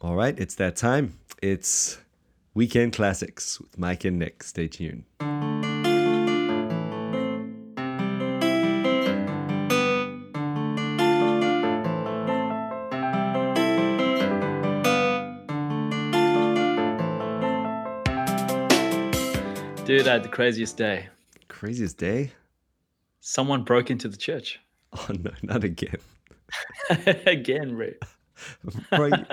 All right, it's that time. It's Weekend Classics with Mike and Nick. Stay tuned. Dude, I had the craziest day. Craziest day? Someone broke into the church. Oh no, not again. Again, bro. Right.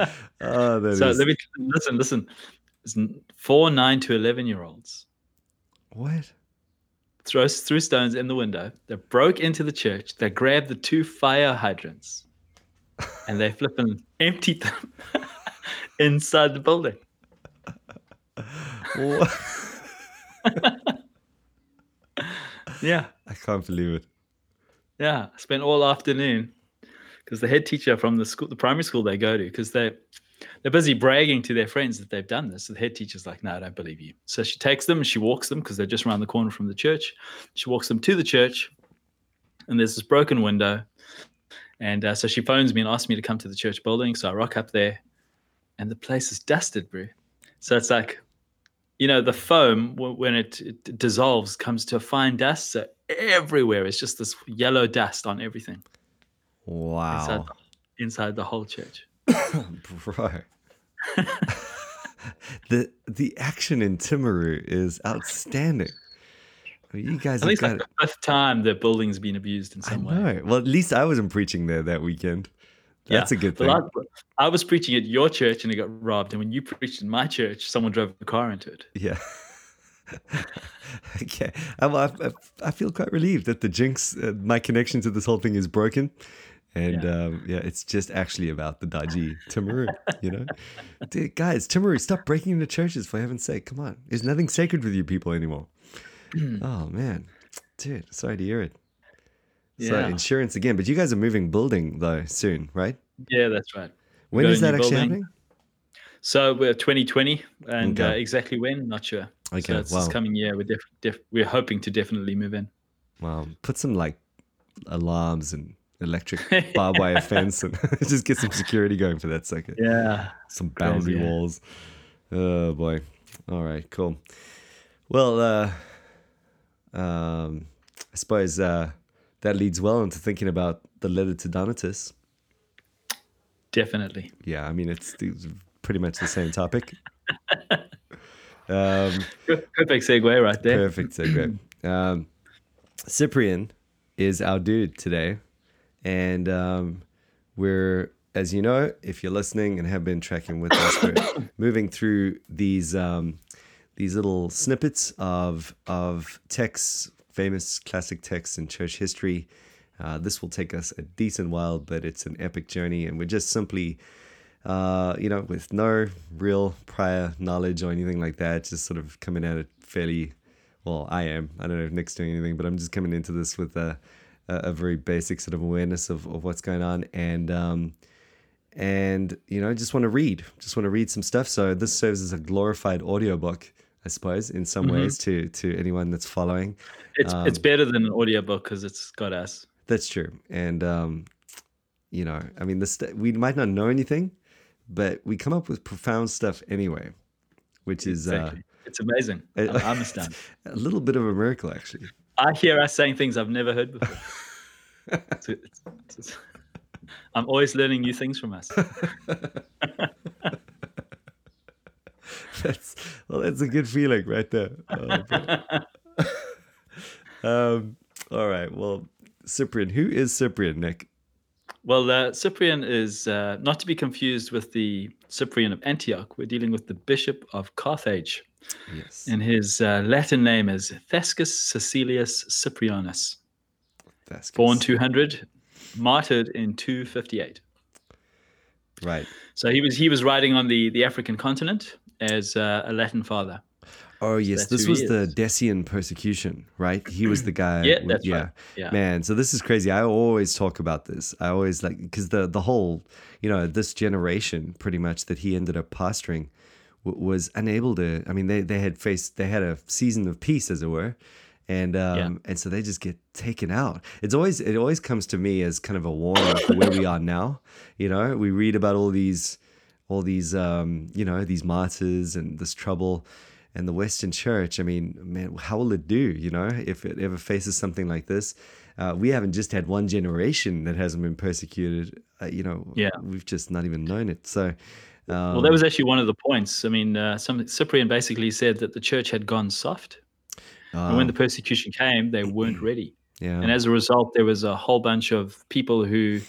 Oh, So is- let me listen, listen. It's four nine to eleven year olds What? throw threw stones in the window. They broke into the church. They grabbed the two fire hydrants, and they flipping emptied them inside the building. Yeah, I can't believe it. yeah. I spent all afternoon because the head teacher from the school, the primary school they go to, because they they're busy bragging to their friends that they've done this. So the head teacher's like, "No, I don't believe you." So she takes them and she walks them because they're just around the corner from the church. She walks them to the church, and there's this broken window. And uh, so she phones me and asks me to come to the church building. So I rock up there, and the place is dusted, bro. So it's like, you know, the foam when it, it dissolves comes to a fine dust. So everywhere is just this yellow dust on everything inside, Wow. the, inside the whole church. Bro. the the action in Timaru is outstanding. You guys I have got like the fifth time the building's been abused in I some way. Well, at least I wasn't preaching there that weekend. That's a good thing. last- I was preaching at your church and it got robbed. And when you preached in my church, someone drove a car into it. Yeah. okay. I, I, I- I feel quite relieved that the jinx, uh, my connection to this whole thing is broken. And Yeah. um, yeah, it's just actually about the dodgy Timaru, you know? Dude, guys, Timaru, stop breaking into churches for heaven's sake. Come on. There's nothing sacred with you people anymore. oh, man. Dude, sorry to hear it. So Yeah. insurance again. But you guys are moving building, though, soon, right? Yeah, that's right. When is that actually building. happening? So we're 2020 and uh, exactly when, not sure. Okay, So it's wow. this coming year. We're, def- def- we're hoping to definitely move in. Well, put some like alarms and electric barbed wire fence and just get some security going for that second. Yeah. Some boundary Crazy, yeah. walls. Oh boy. All right, cool. Well, uh um I suppose uh that leads well into thinking about the letter to Donatus. Definitely. Yeah, I mean it's, it's pretty much the same topic. um Perfect segue right there. Perfect segue. Um, Cyprian is our dude today, and um, we're, as you know, if you're listening and have been tracking with us, we're moving through these um, these little snippets of of texts, famous classic texts in church history. Uh, this will take us a decent while, but it's an epic journey, and we're just simply uh, you know, with no real prior knowledge or anything like that, just sort of coming at it fairly. Well, I am. I don't know if Nick's doing anything, but I'm just coming into this with a, a, a very basic sort of awareness of, of what's going on, and um, and you know, just want to read, just want to read some stuff. So this serves as a glorified audiobook, I suppose, in some ways to to anyone that's following. It's, it's better than an audiobook because it's got us. That's true. And um, you know, I mean, this we might not know anything, but we come up with profound stuff anyway, which is Exactly. it's amazing. uh, I'm, I'm a little bit of a miracle, actually. I hear us saying things I've never heard before. It's- it's- it's- I'm always learning new things from us. That's well, that's a good feeling right there. Oh, um, all right. Well, Cyprian, who is Cyprian, Nick? Well, uh, Cyprian is uh, not to be confused with the Cyprian of Antioch. We're dealing with the Bishop of Carthage, Yes. and his uh, Latin name is Thascius Caecilius Cyprianus. Born 200, martyred in 258. right. So he was he was riding on the the African continent as uh, a Latin father. Oh yes, That's this was the. Decian persecution, right? He was the guy. Yeah, with- that's yeah. right. Yeah. Man, so this is crazy. I always talk about this. I always like because the the whole, you know, this generation pretty much that he ended up pastoring w- was unable to. I mean, they they had faced they had a season of peace, as it were, and um and so they just get taken out. It's always it always comes to me as kind of a warning for where we are now. You know, we read about all these all these um, you know these martyrs and this trouble and the Western Church. I mean, man, how will it do? You know, if it ever faces something like this, uh, we haven't just had one generation that hasn't been persecuted. Uh, you know, Yeah. we've just not even known it. So, um, Well, that was actually one of the points. I mean, uh, some Cyprian basically said that the church had gone soft, and when the persecution came, they weren't ready. yeah, And as a result, there was a whole bunch of people who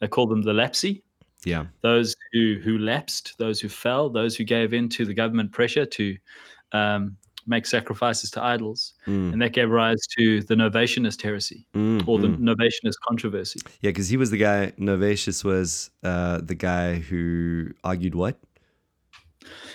they called them the lapsi, yeah, those who who lapsed, those who fell, those who gave in to the government pressure to um, make sacrifices to idols, mm, and that gave rise to the Novatianist heresy mm, or the mm. Novatianist controversy. yeah, because he was the guy. Novatius was uh, the guy who argued what?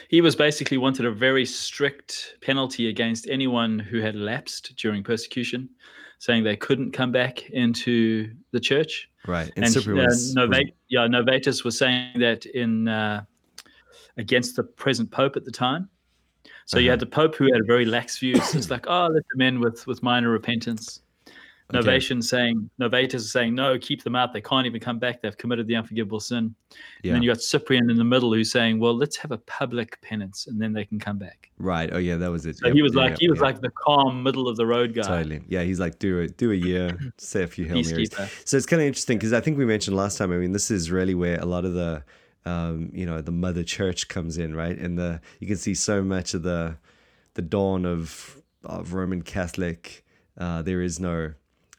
He was basically wanted a very strict penalty against anyone who had lapsed during persecution, saying they couldn't come back into the church. Right, and, And uh, was, was- yeah, Novatus was saying that in uh, against the present pope at the time. So you Uh-huh. had the pope who had a very lax views. it's like, oh, let them in with with minor repentance. Okay. Novatian saying, Novatus is saying, no, keep them out. They can't even come back. They've committed the unforgivable sin. yeah. And then you got Cyprian in the middle who's saying, well, let's have a public penance and then they can come back. right. Oh yeah, that was it. So Yep, he was like, he was yeah. like the calm middle of the road guy. Totally. Yeah, he's like, do it, do a year, say a few Hail Marys. So it's kind of interesting because I think we mentioned last time. I mean, this is really where a lot of the, um, you know, the mother church comes in, right? And the you can see so much of the, the dawn of of Roman Catholic. Uh, there is no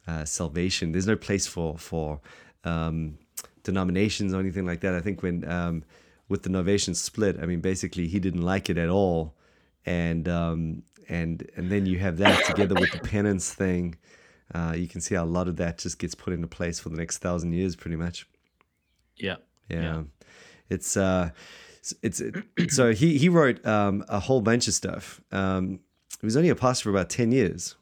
uh, salvation. There's no place for for um, denominations or anything like that. I think when um, with the Novatian split, I mean, basically he didn't like it at all, and um, and and then you have that together with the penance thing. Uh, you can see how a lot of that just gets put into place for the next thousand years, pretty much. Yeah. Yeah, Yeah. It's uh, it's, it's so he he wrote um, a whole bunch of stuff. Um, he was only a pastor for about ten years,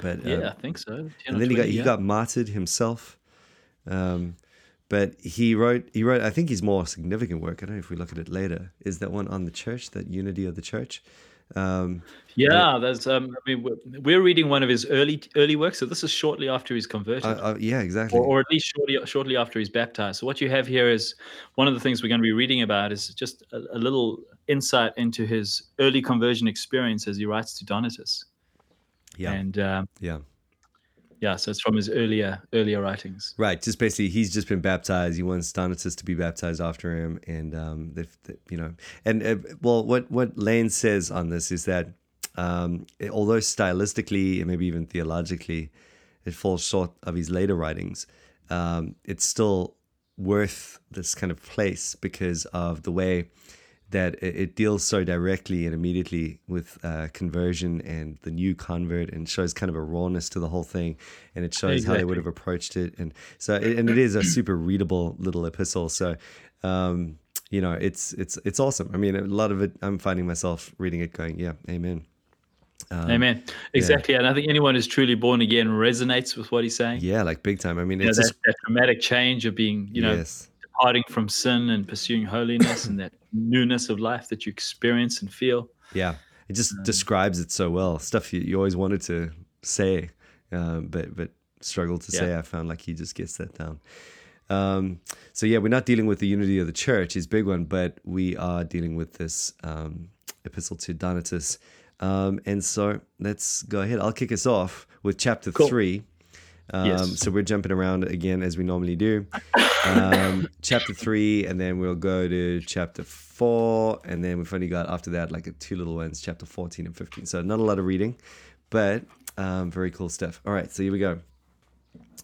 but uh, Yeah, I think so. and then he got 20, he got martyred himself. Um, but he wrote he wrote I think his more significant work. I don't know if we look at it later. Is that one on the church, that unity of the church? Um, Yeah, there's. Um, I mean, we're, we're reading one of his early early works. So this is shortly after he's converted, uh, uh, yeah, exactly. or, or at least shortly shortly after he's baptized. So what you have here is one of the things we're going to be reading about is just a, a little insight into his early conversion experience as he writes to Donatus. yeah, And um, yeah. Yeah, so it's from his earlier earlier writings. Right, just basically, he's just been baptized. He wants Donatus to be baptized after him, and um, they've, they- you know, and uh, well, what what Lane says on this is that um, it- although stylistically and maybe even theologically, it falls short of his later writings, um, it's still worth this kind of place because of the way that it, deals so directly and immediately with uh, conversion and the new convert and shows kind of a rawness to the whole thing. And it shows how they would have approached it. And so it, and it is a super readable little epistle. So um, you know it's it's it's awesome. I mean a lot of it i'm finding myself reading it going yeah amen. Um, Amen. Exactly. And I think anyone who's truly born again resonates with what he's saying. yeah like big time. I mean You know, it's that, just that dramatic change of being, you know, yes departing from sin and pursuing holiness and that newness of life that you experience and feel. Yeah, it just Um, describes it so well. Stuff you, you always wanted to say, um, but but struggled to say. I found like he just gets that down. Um, so yeah, we're not dealing with the unity of the church, his big one, but we are dealing with this um, epistle to Donatus. Um, and so let's go ahead. I'll kick us off with chapter Cool. three. Um, Yes. So we're jumping around again as we normally do. Um, chapter three, and then we'll go to chapter four, and then we've only got after that like two little ones, chapter 14 and 15. So not a lot of reading, but um, very cool stuff. All right, so here we go.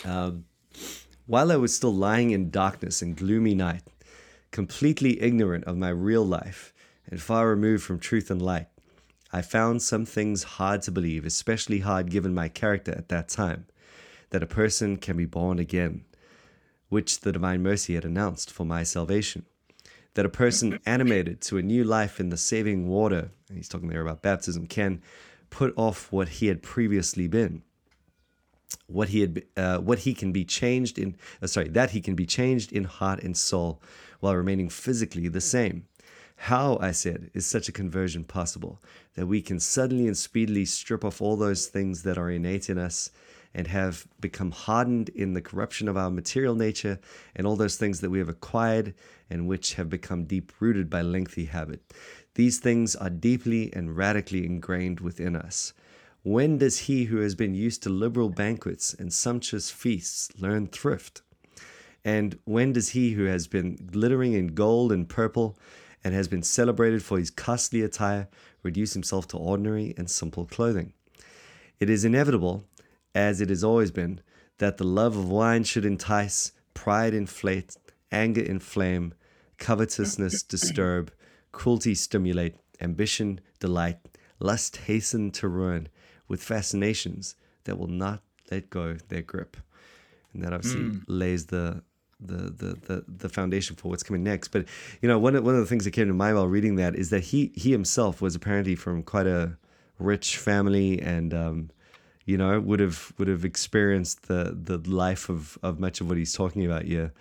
Um, while I was still lying in darkness and gloomy night, completely ignorant of my real life and far removed from truth and light, I found some things hard to believe, especially hard given my character at that time, that a person can be born again, which the divine mercy had announced for my salvation. That a person animated to a new life in the saving water, and he's talking there about baptism, can put off what he had previously been. What he had uh, what he can be changed in uh, sorry that he can be changed in heart and soul while remaining physically the same. How i said is such a conversion possible? That we can suddenly and speedily strip off all those things that are innate in us and have become hardened in the corruption of our material nature and all those things that we have acquired and which have become deep rooted by lengthy habit. These things are deeply and radically ingrained within us. When does he who has been used to liberal banquets and sumptuous feasts learn thrift? And when does he who has been glittering in gold and purple and has been celebrated for his costly attire reduce himself to ordinary and simple clothing? It is inevitable, as it has always been, that the love of wine should entice, pride inflate, anger inflame, covetousness disturb, cruelty stimulate, ambition delight, lust hasten to ruin, with fascinations that will not let go their grip. And that obviously mm. lays the, the the the the foundation for what's coming next. But you know, one of, one of the things that came to mind while reading that is that he he himself was apparently from quite a rich family and um, you know would have would have experienced the the life of of much of what he's talking about here.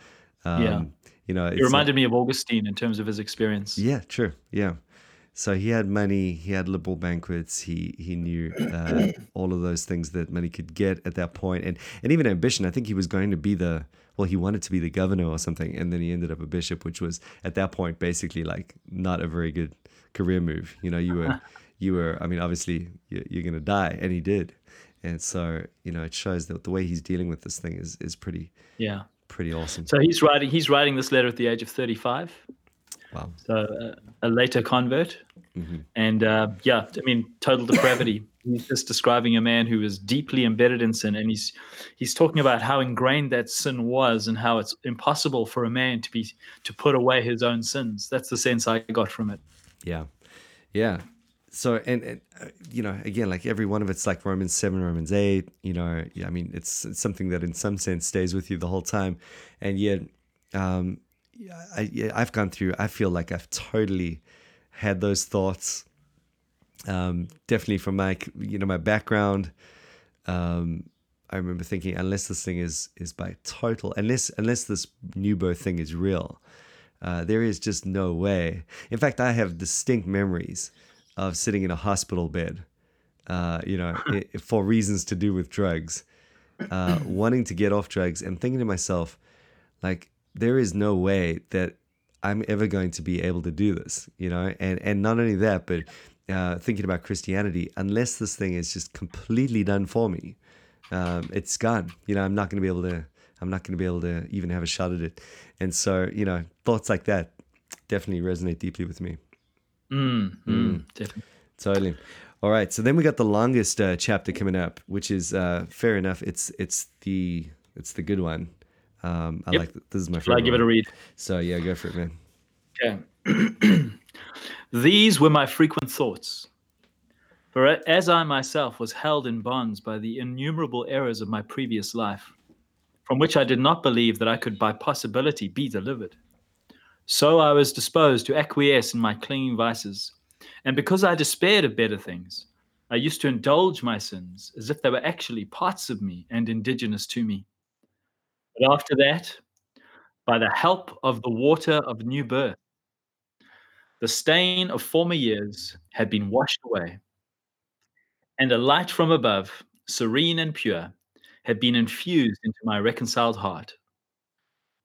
Um, yeah. You know, it reminded like, me of Augustine in terms of his experience. Yeah, true. Yeah. So he had money, he had liberal banquets, he he knew uh, all of those things that money could get at that point, and and even ambition. I think he was going to be the well, he wanted to be the governor or something, and then he ended up a bishop, which was at that point basically like not a very good career move. You know, you were you were. I mean, obviously you're going to die, and he did, and so you know it shows that the way he's dealing with this thing is is pretty yeah pretty awesome. So he's writing he's writing this letter at the age of thirty five. Wow. So uh, a later convert. Mm-hmm. And uh, yeah, I mean, total depravity. he's just describing a man who is deeply embedded in sin, and he's he's talking about how ingrained that sin was, and how it's impossible for a man to be to put away his own sins. That's the sense I got from it. Yeah, yeah. So and, and uh, you know, again, like every one of it's like Romans seven, Romans eight. You know, yeah, I mean, it's, it's something that in some sense stays with you the whole time, and yet. Um, I, yeah, I've gone through. I feel like I've totally had those thoughts. Um, definitely from my you know my background. Um, I remember thinking, unless this thing is is by total, unless unless this new birth thing is real, uh, there is just no way. In fact, I have distinct memories of sitting in a hospital bed, uh, you know, it, for reasons to do with drugs, uh, wanting to get off drugs, and thinking to myself, like, there is no way that I'm ever going to be able to do this, you know? And and not only that, but uh, thinking about Christianity, unless this thing is just completely done for me, um, it's gone. You know, I'm not going to be able to. I'm not going to be able to even have a shot at it. And so, you know, thoughts like that definitely resonate deeply with me. Mm, mm, mm. Definitely. Totally. All right. So then we got the longest uh, chapter coming up, which is uh, fair enough. It's it's the it's the good one. Um, I yep. like this is my favorite. I give it a read. So yeah, go for it, man. Okay. These were my frequent thoughts. For as I myself was held in bonds by the innumerable errors of my previous life, from which I did not believe that I could by possibility be delivered, so I was disposed to acquiesce in my clinging vices. And because I despaired of better things, I used to indulge my sins as if they were actually parts of me and indigenous to me. But after that, by the help of the water of new birth, the stain of former years had been washed away, and a light from above, serene and pure, had been infused into my reconciled heart.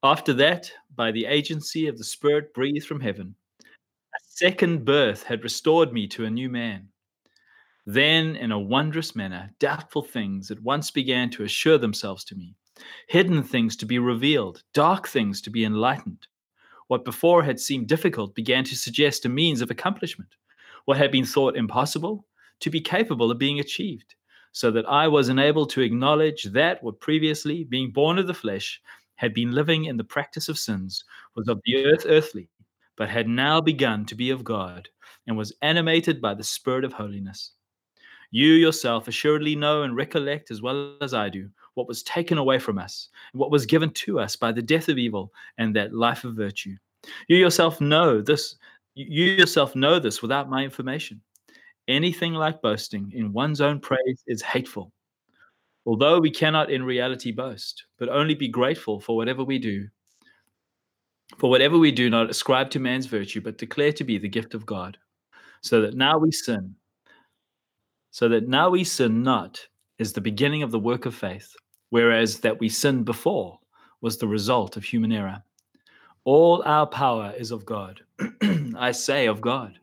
After that, by the agency of the Spirit breathed from heaven, a second birth had restored me to a new man. Then, in a wondrous manner, doubtful things at once began to assure themselves to me hidden things to be revealed, dark things to be enlightened. What before had seemed difficult began to suggest a means of accomplishment. What had been thought impossible to be capable of being achieved, so that I was enabled to acknowledge that what previously, being born of the flesh, had been living in the practice of sins, was of the earth earthly, but had now begun to be of God, and was animated by the Spirit of holiness. You yourself assuredly know and recollect as well as I do what was taken away from us, and what was given to us by the death of evil and that life of virtue. You yourself know this. You yourself know this without my information. Anything like boasting in one's own praise is hateful. Although we cannot in reality boast, but only be grateful for whatever we do. For whatever we do, not ascribe to man's virtue, but declare to be the gift of God. So that now we sin, so that now we sin not is the beginning of the work of faith, whereas that we sinned before was the result of human error. All our power is of God. I say of God.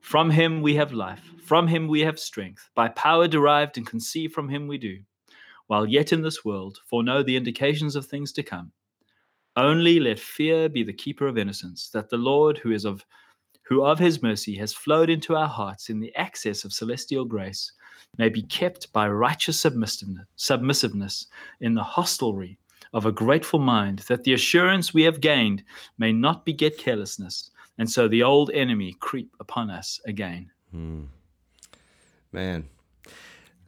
From him we have life, from him we have strength. By power derived and conceived from him we do, while yet in this world, foreknow the indications of things to come. Only let fear be the keeper of innocence, that the Lord, who is of who of his mercy has flowed into our hearts in the access of celestial grace, may be kept by righteous submissiveness, submissiveness in the hostelry of a grateful mind, that the assurance we have gained may not beget carelessness, and so the old enemy creep upon us again. Hmm. Man,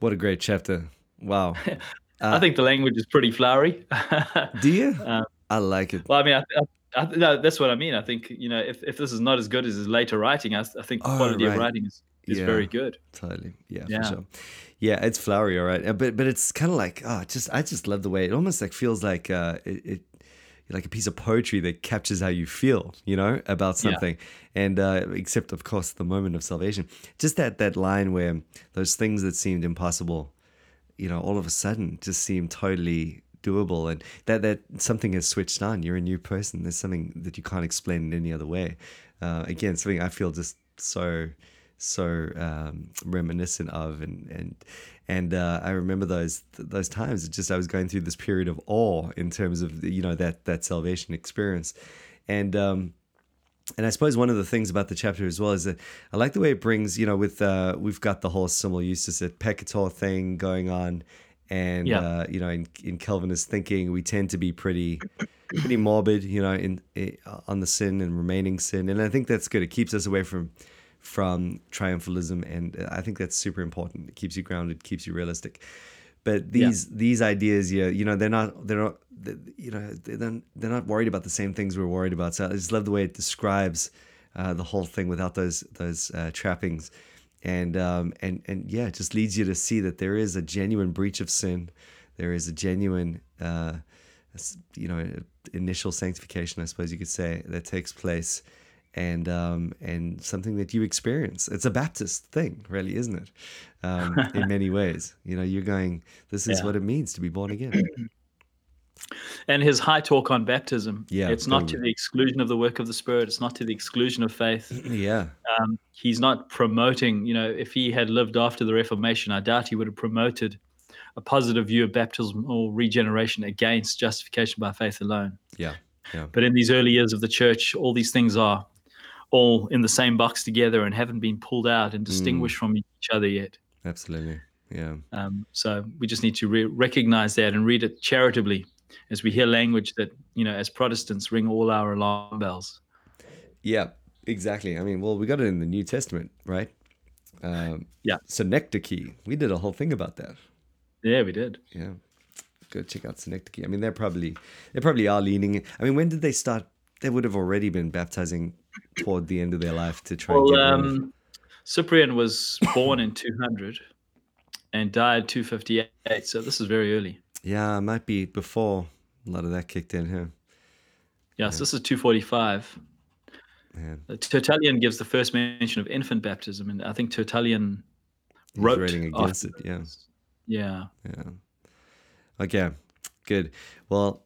what a great chapter. Wow. I think the language is pretty flowery. Do you? Um, I like it. well, I mean, I, I, I, no, that's what I mean. I think you know, if, if this is not as good as his later writing, I, I think the Oh, quality right. of writing is, is Yeah. very good. Totally. Yeah, Yeah. for sure. Yeah, it's flowery, all right. Uh, But but it's kind of like oh, just I just love the way it almost like feels like uh it, it like a piece of poetry that captures how you feel, you know, about Yeah. something. And uh except of course the moment of salvation. Just that that line where those things that seemed impossible, you know, all of a sudden just seem totally doable and that that something has switched on. You're a new person. There's something that you can't explain in any other way. Uh, again something i feel just so so um, reminiscent of and and and uh, I remember those those times. It just I was going through this period of awe in terms of you know that that salvation experience. And um, and I suppose one of the things about the chapter as well is that I like the way it brings, you know, with uh, we've got the whole simul justus et peccator thing going on, and Yeah. uh, you know, in, in Calvinist thinking, we tend to be pretty pretty morbid, you know, in, in on the sin and remaining sin, and I think that's good. It keeps us away from from triumphalism, and I think that's super important. It keeps you grounded, keeps you realistic. But these these ideas, yeah, you know, they're not they're not you know they're they're not worried about the same things we're worried about. So I just love the way it describes uh, the whole thing without those those uh, trappings, and um, and and yeah, it just leads you to see that there is a genuine breach of sin, there is a genuine uh, you know initial sanctification, I suppose you could say, that takes place and um, and something that you experience. It's a Baptist thing, really, isn't it? Um, in many ways, you know, you're going. This is Yeah. what it means to be born again. And his high talk on baptism, Yeah, it's not to the exclusion of the work of the Spirit. It's not to the exclusion of faith. yeah, Um, he's not promoting, you know, if he had lived after the Reformation, I doubt he would have promoted a positive view of baptism or regeneration against justification by faith alone. yeah, yeah, But in these early years of the church, all these things are all in the same box together and haven't been pulled out and distinguished from each other yet. absolutely. Yeah, Um, so we just need to re- recognize that and read it charitably as we hear language that, you know, as Protestants ring all our alarm bells. yeah, exactly. I mean, well, we got it in the New Testament, right? Um, Yeah. Synecdoche. We did a whole thing about that. Yeah, we did. Yeah, go check out Synecdoche. I mean, they're probably they probably are leaning. I mean, when did they start? They would have already been baptizing toward the end of their life to try and Well, um, Cyprian was born in 200 and died 258. So this is very early. Yeah, it might be before a lot of that kicked in here. Yeah, so this is 245. Man, Tertullian gives the first mention of infant baptism, and I think Tertullian he's wrote writing against it. Yeah. Yeah. yeah. Okay, good. Well,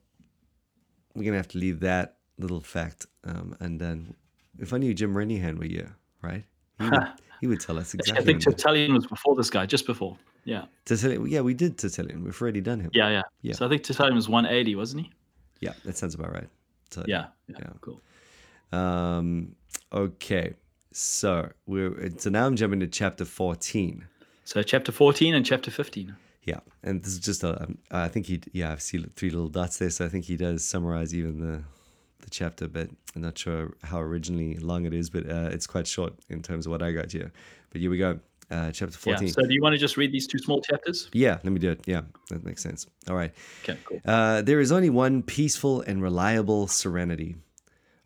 we're gonna have to leave that little fact um, then If I knew Jim Renihan were here, right? He would, he would tell us exactly. I think Tertullian was before this guy, just before. Yeah. Tertullian- yeah, we did Tertullian. We've already done him. Yeah, yeah. Yeah. So I think Tertullian was 180, wasn't he? Yeah, that sounds about right. So, Yeah. Yeah. Yeah. Cool. Um, okay, so we're so now I'm jumping to chapter fourteen. So chapter 14 and chapter 15. Yeah, and this is just a. um, I think he. Yeah, I see three little dots there, so I think he does summarize even the the chapter, but I'm not sure how originally long it is, but uh, it's quite short in terms of what I got here. But here we go, uh, chapter Yeah. fourteen. So do you want to just read these two small chapters? yeah, let me do it. Yeah, that makes sense. All right. Okay, cool. Uh, there is only one peaceful and reliable serenity,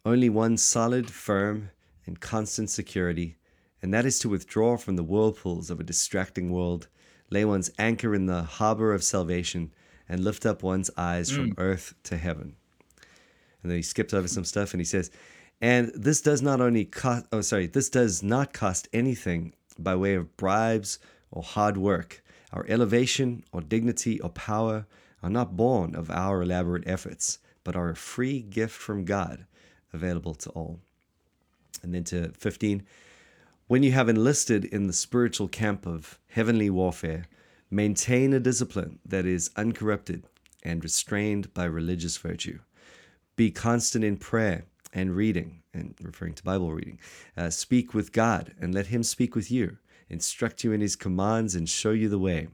only one solid, firm, and constant security, and that is to withdraw from the whirlpools of a distracting world, lay one's anchor in the harbor of salvation, and lift up one's eyes from earth to heaven. And then he skips over some stuff and he says, and this does not only cost, oh, sorry, this does not cost anything by way of bribes or hard work. Our elevation or dignity or power are not born of our elaborate efforts, but are a free gift from God, available to all. And then to 15, when you have enlisted in the spiritual camp of heavenly warfare, maintain a discipline that is uncorrupted and restrained by religious virtue. Be constant in prayer and reading, and referring to Bible reading. Uh, speak with God and let Him speak with you. Instruct you in His commands and show you the way.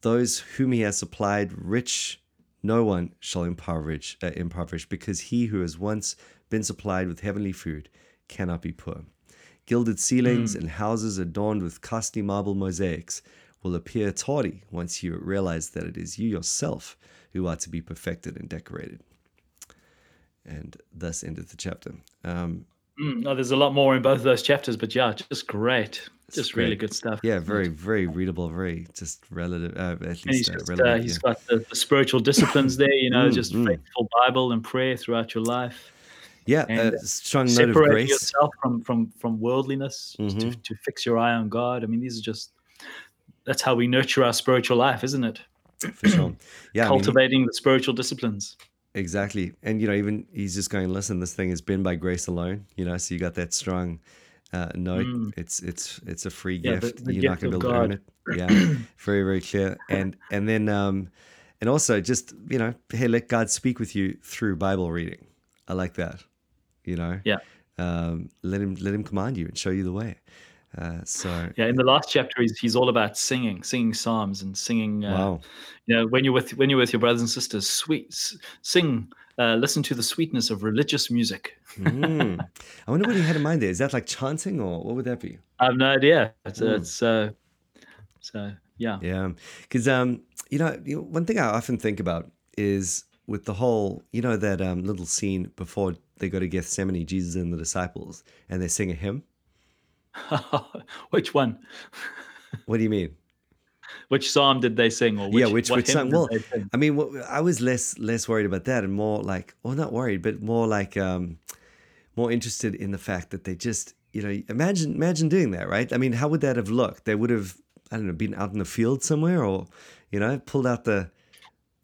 Those whom He has supplied rich, no one shall impoverish, uh, impoverish, because he who has once been supplied with heavenly food cannot be poor. Gilded ceilings and houses adorned with costly marble mosaics will appear tawdry once you realize that it is you yourself who are to be perfected and decorated. And thus ended the chapter. Um, Mm, no, there's a lot more in both of those chapters, but yeah, just great. Just great. really good stuff. yeah, very, very readable, very just relative, uh, at And he's, least uh, just, uh, he's yeah. got the, the spiritual disciplines there, you know, Mm, just mm. faithful Bible and prayer throughout your life. yeah, and, a uh, strong note of Separate grace. yourself from from from worldliness to, Mhm. to fix your eye on God. I mean, these are just that's how we nurture our spiritual life, isn't it? For sure. Yeah, I mean, Cultivating the spiritual disciplines. Exactly. And, you know, even he's just going, listen, this thing has been by grace alone, you know, so you got that strong uh, note. Mm. It's, it's, it's a free Yeah, the- gift. the You're not going to be able to earn it. Yeah. very, very clear. And, and then, um, and also just, you know, hey, let God speak with you through Bible reading. I like that, you know? Yeah. Um, let him, let him command you and show you the way. Uh, so, Yeah, in the last chapter, he's, he's all about singing, singing psalms and singing. Uh, wow. You know, when you're with when you're with your brothers and sisters, sweet, sing, uh, listen to the sweetness of religious music. Mm. I wonder what he had in mind there. Is that like chanting or what would that be? I have no idea. It's, Mm. it's uh, so yeah. Yeah, because um, you know, you know, one thing I often think about is with the whole, you know, that um, little scene before they go to Gethsemane, Jesus and the disciples, and they sing a hymn. which one? What do you mean? Which psalm did they sing? Or which, yeah, which which song? Well. I mean, what, I was less less worried about that, and more like, well, not worried, but more like, um, more interested in the fact that they just, you know, imagine imagine doing that, right? I mean, how would that have looked? They would have, I don't know, been out in the field somewhere, or you know, pulled out the,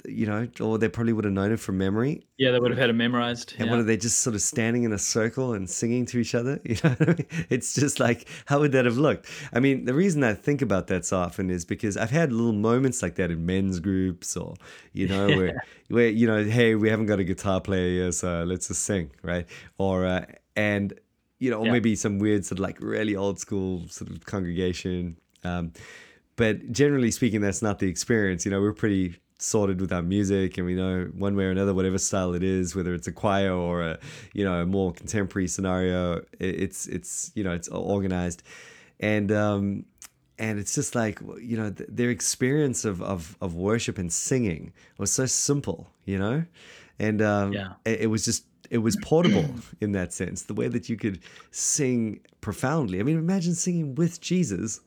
you know, or they probably would have known it from memory. yeah, they would have had it memorized. And yeah. what are they just sort of standing in a circle and singing to each other? You know, I mean? it's just like how would that have looked? I mean, the reason I think about that so often is because I've had little moments like that in men's groups, or you know, where where you know, hey, we haven't got a guitar player here, so let's just sing, right? Or uh, and you know, or Yeah. maybe some weird sort of like really old school sort of congregation. Um, but generally speaking, that's not the experience. You know, we're pretty sorted with our music, and we know one way or another, whatever style it is, whether it's a choir or a you know a more contemporary scenario, it's it's you know it's organized, and um, and it's just like you know th- their experience of, of of worship and singing was so simple, you know, and um, Yeah. it, it was just it was portable in that sense. The way that you could sing profoundly. I mean, imagine singing with Jesus,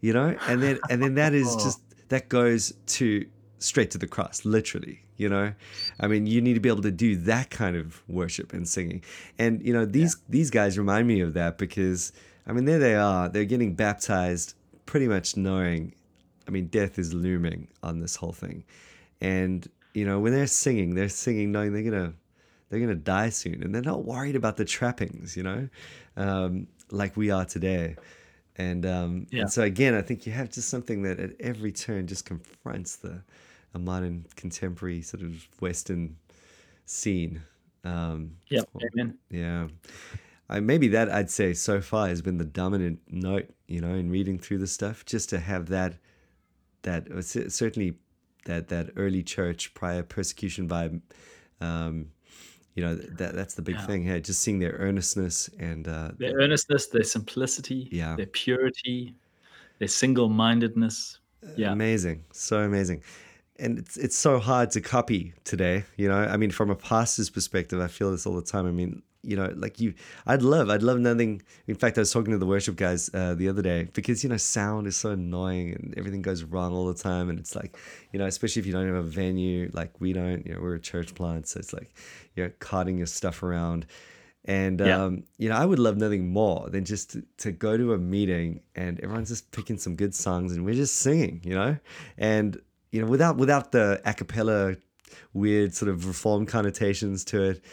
you know, and then and then that is just that goes to straight to the cross, literally. You know, I mean, you need to be able to do that kind of worship and singing, and you know these these guys remind me of that because I mean, there they are, they're getting baptized, pretty much knowing, I mean, death is looming on this whole thing, and you know when they're singing, they're singing knowing they're gonna they're gonna die soon, and they're not worried about the trappings, you know, um, like we are today. And, um, Yeah. and so again, I think you have just something that at every turn just confronts the a modern contemporary sort of Western scene. Um, Yeah, amen. yeah. I, maybe that I'd say so far has been the dominant note, you know, in reading through the stuff, just to have that, that uh, certainly that that early church prior persecution vibe. Um, you know, that that's the big Yeah. thing. Hey, just seeing their earnestness and uh, Their earnestness, their simplicity, Yeah. their purity, their single-mindedness. Yeah. Amazing. So amazing. And it's it's so hard to copy today, you know. I mean, from a pastor's perspective, I feel this all the time. I mean, you know, like you I'd love, I'd love nothing. In fact, I was talking to the worship guys uh, the other day because you know, sound is so annoying and everything goes wrong all the time. And it's like, you know, especially if you don't have a venue like we don't, you know, we're a church plant, so it's like you're carting your stuff around. And Yeah. um, you know, I would love nothing more than just to, to go to a meeting and everyone's just picking some good songs and we're just singing, you know, and you know, without without the a cappella weird sort of reform connotations to it.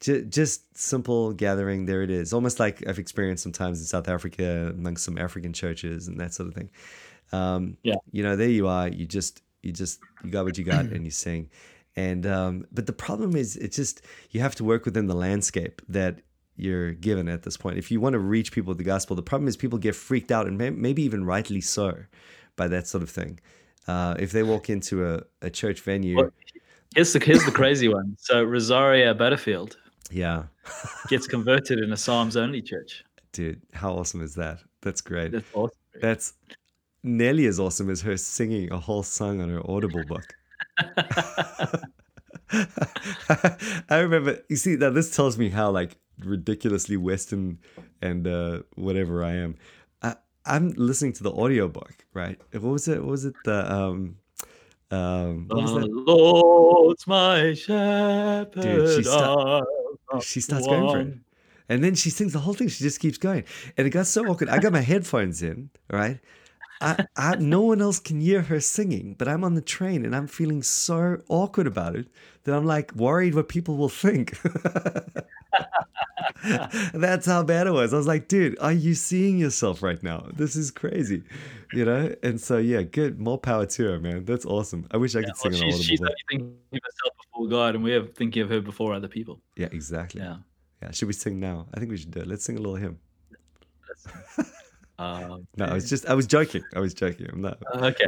Ju- Just simple gathering, there it is. Almost like I've experienced sometimes in South Africa amongst some African churches and that sort of thing. Um, Yeah. you know, there you are. You just, you just, you got what you got, and you sing. And um, but the problem is, it's just you have to work within the landscape that you're given at this point. If you want to reach people with the gospel, the problem is people get freaked out, and may- maybe even rightly so, by that sort of thing. Uh, if they walk into a, a church venue, Well, Here's the here's the crazy one. So Rosaria Butterfield yeah, gets converted in a Psalms only church. dude, how awesome is that? That's great. That's awesome. That's nearly as awesome as her singing a whole song on her Audible book. I remember. You see, now this tells me how like ridiculously Western and uh, whatever I am. I'm listening to the audiobook, right? What was it? What was it? The um, um, The? Lord's my shepherd. Dude, she sta- she starts going for it. And then she sings the whole thing. She just keeps going. And it got so awkward. I got my headphones in, right? I, I, no one else can hear her singing, but I'm on the train and I'm feeling so awkward about it that I'm like worried what people will think. That's how bad it was. I was like, dude, are you seeing yourself right now? This is crazy, you know? And so, yeah, good. More power to her, man. That's awesome. I wish I could Well, sing an she's, audible. she's only thinking of herself before God, and we're thinking of her before other people. Yeah, exactly. Yeah. Yeah. Should we sing now? I think we should do it. Let's sing a little hymn. Um, No, I was just, I was joking. I was joking. I'm not. okay.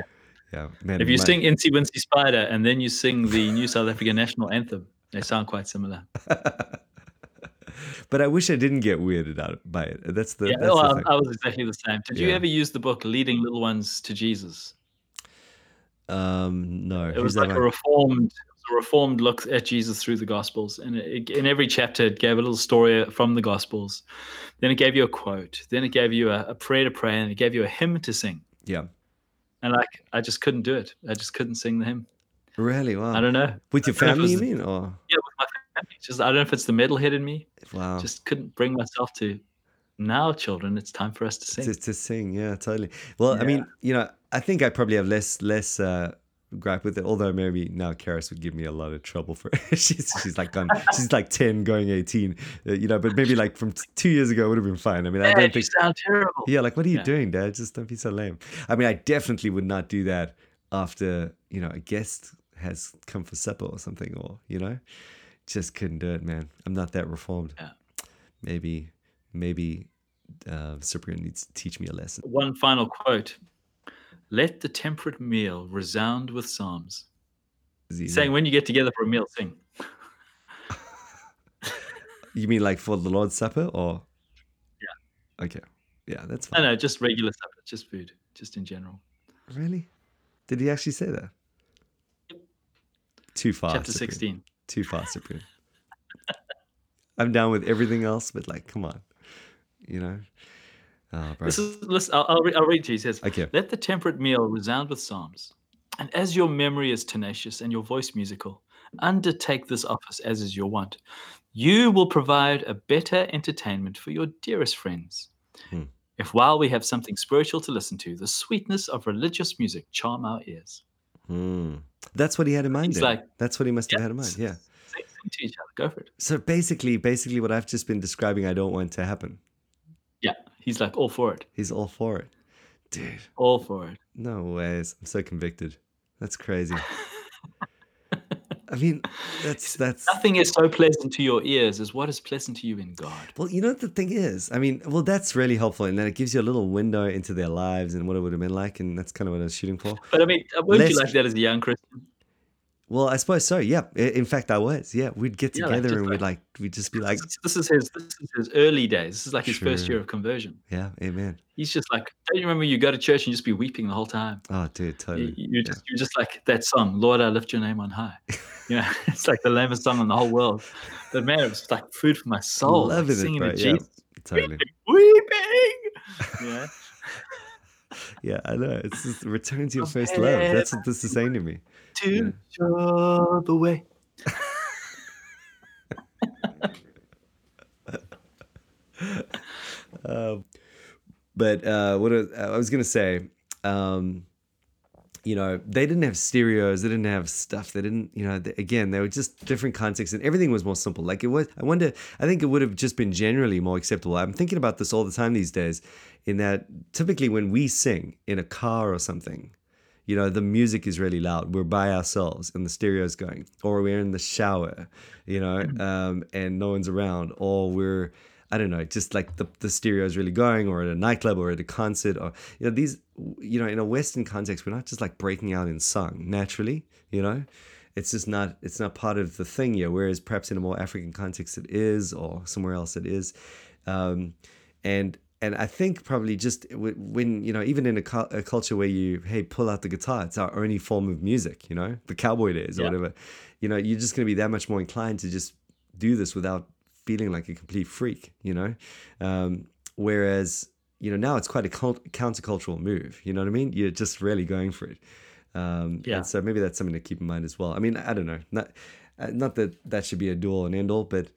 Yeah, man. If you my- sing Incy Wincy Spider and then you sing the new South African national anthem, they sound quite similar. but I wish I didn't get weirded out by it. That's the yeah, that's well, the I. I was exactly the same. Did you ever use the book Leading Little Ones to Jesus? um, no, It who's was like a reformed, a reformed look at Jesus through the Gospels, and it, in every chapter it gave a little story from the Gospels. Then it gave you a quote. Then it gave you a, a prayer to pray, and it gave you a hymn to sing. yeah, And like, I just couldn't do it. I just couldn't sing the hymn. really? Wow. I don't know. With your I don't know if it family, you mean? Or Yeah, with my family. Just I don't know if it's the metalhead in me. wow, Just couldn't bring myself to. Now, children, it's time for us to sing. to, to sing. Yeah, totally. Well, I mean, you know, I think I probably have less less uh, gripe with it. Although maybe now Karis would give me a lot of trouble for it. she's she's like gone. she's like ten, going eighteen. Uh, you know, but maybe like from t- two years ago would have been fine. I mean, I Dad, don't you think. sound terrible. Yeah, like what are you Yeah. doing, Dad? Just don't be so lame. I mean, I definitely would not do that after you know a guest has come for supper or something, or you know, just couldn't do it, man. I'm not that reformed. Yeah. Maybe, maybe uh, Cyprian needs to teach me a lesson. One final quote. Let the temperate meal resound with psalms. He- Saying when you get together for a meal, sing. you mean like for the Lord's Supper, or yeah? Okay, yeah, that's No, fine. no, just regular stuff, just food, just in general. Really? Did he actually say that? Too far. Chapter Cyprian. 16. Too far, Cyprian. I'm down with everything else, but like, come on, you know. Oh. This is, listen, I'll, I'll, read, I'll read to you. He says, Okay. Let the temperate meal resound with psalms. And as your memory is tenacious and your voice musical, undertake this office as is your wont. You will provide a better entertainment for your dearest friends. Hmm. If while we have something spiritual to listen to, the sweetness of religious music charm our ears. Hmm. That's what he had in mind. Like- That's what he must have had in mind. Yeah. Sing, sing to each other. Go for it. So basically, basically, what I've just been describing, I don't want to happen. He's like, all for it. He's all for it, dude. All for it. No ways. I'm so convicted. That's crazy. I mean, that's that's. Nothing is so pleasant to your ears as what is pleasant to you in God. Well, you know what the thing is. I mean, well, that's really helpful, and then it gives you a little window into their lives and what it would have been like, and that's kind of what I was shooting for. But I mean, uh, weren't Less- you like that as a young Christian? Well, I suppose so. Yeah. In fact, I was. Yeah, we'd get Yeah, like, together just and we'd like- like we'd just be like, This is- his this is his early days. This is like his first year of conversion. yeah, amen. He's just like, don't you remember you go to church and you just be weeping the whole time? Oh, dude, totally. you're just you're just like that song, Lord, I lift your name on high. You know, it's like the lamest song in the whole world. But man, it was like food for my soul. like Loving it, singing bro. to Yeah, Jesus, totally. weeping. Yeah. Yeah, I know. It's just return to your oh, first love. That's what this is saying to me. To show the way. Um, but uh, what I, I was gonna say, um, you know, they didn't have stereos, they didn't have stuff, they didn't, you know, they, again, they were just different contexts, and everything was more simple. Like it was, I wonder, I think it would have just been generally more acceptable. I'm thinking about this all the time these days, in that typically when we sing in a car or something, you know, the music is really loud. We're by ourselves and the stereo's going, or we're in the shower, you know, um, and no one's around, or we're I don't know, just like the, the stereo is really going, or at a nightclub, or at a concert, or you know, these, you know, in a Western context, we're not just like breaking out in song naturally, you know, it's just not, it's not part of the thing yet. Whereas perhaps in a more African context, it is, or somewhere else, it is, um, and and I think probably just when you know, even in a, cu- a, culture where you hey pull out the guitar, it's our only form of music, you know, the cowboy days or yeah. whatever, you know, you're just going to be that much more inclined to just do this without feeling like a complete freak, you know? Um, whereas, you know, now it's quite a cult- countercultural move, you know what I mean? You're just really going for it. Um, yeah. so maybe that's something to keep in mind as well. I mean, I don't know. Not, uh, not that that should be a dual and end all, but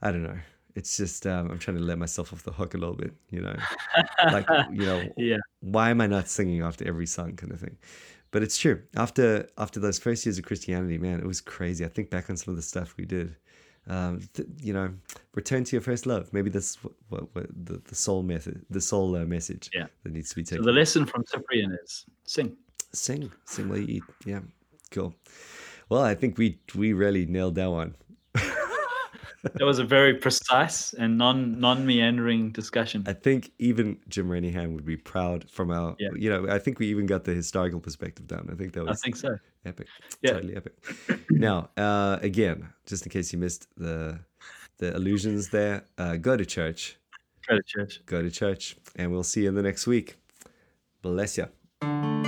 I don't know. It's just um, I'm trying to let myself off the hook a little bit, you know, like you know, yeah. Why am I not singing after every song, kind of thing? But it's true. After after those first years of Christianity, man, it was crazy. I think back on some of the stuff we did um, th- you know, return to your first love. Maybe that's what, what, what the, the soul method, the soul uh, message yeah. that needs to be taken. So the lesson from Cyprian is sing, sing, sing while you eat. Yeah, cool. Well, I think we we really nailed that one that was a very precise and non non meandering discussion. I think even Jim Renihan would be proud from our. Yeah. You know, I think we even got the historical perspective down. I think that was. I think so. Epic. Yeah. Totally epic. now, uh, again, just in case you missed the the illusions there, uh, go to church. Go to church. Go to church, and we'll see you in the next week. Bless you.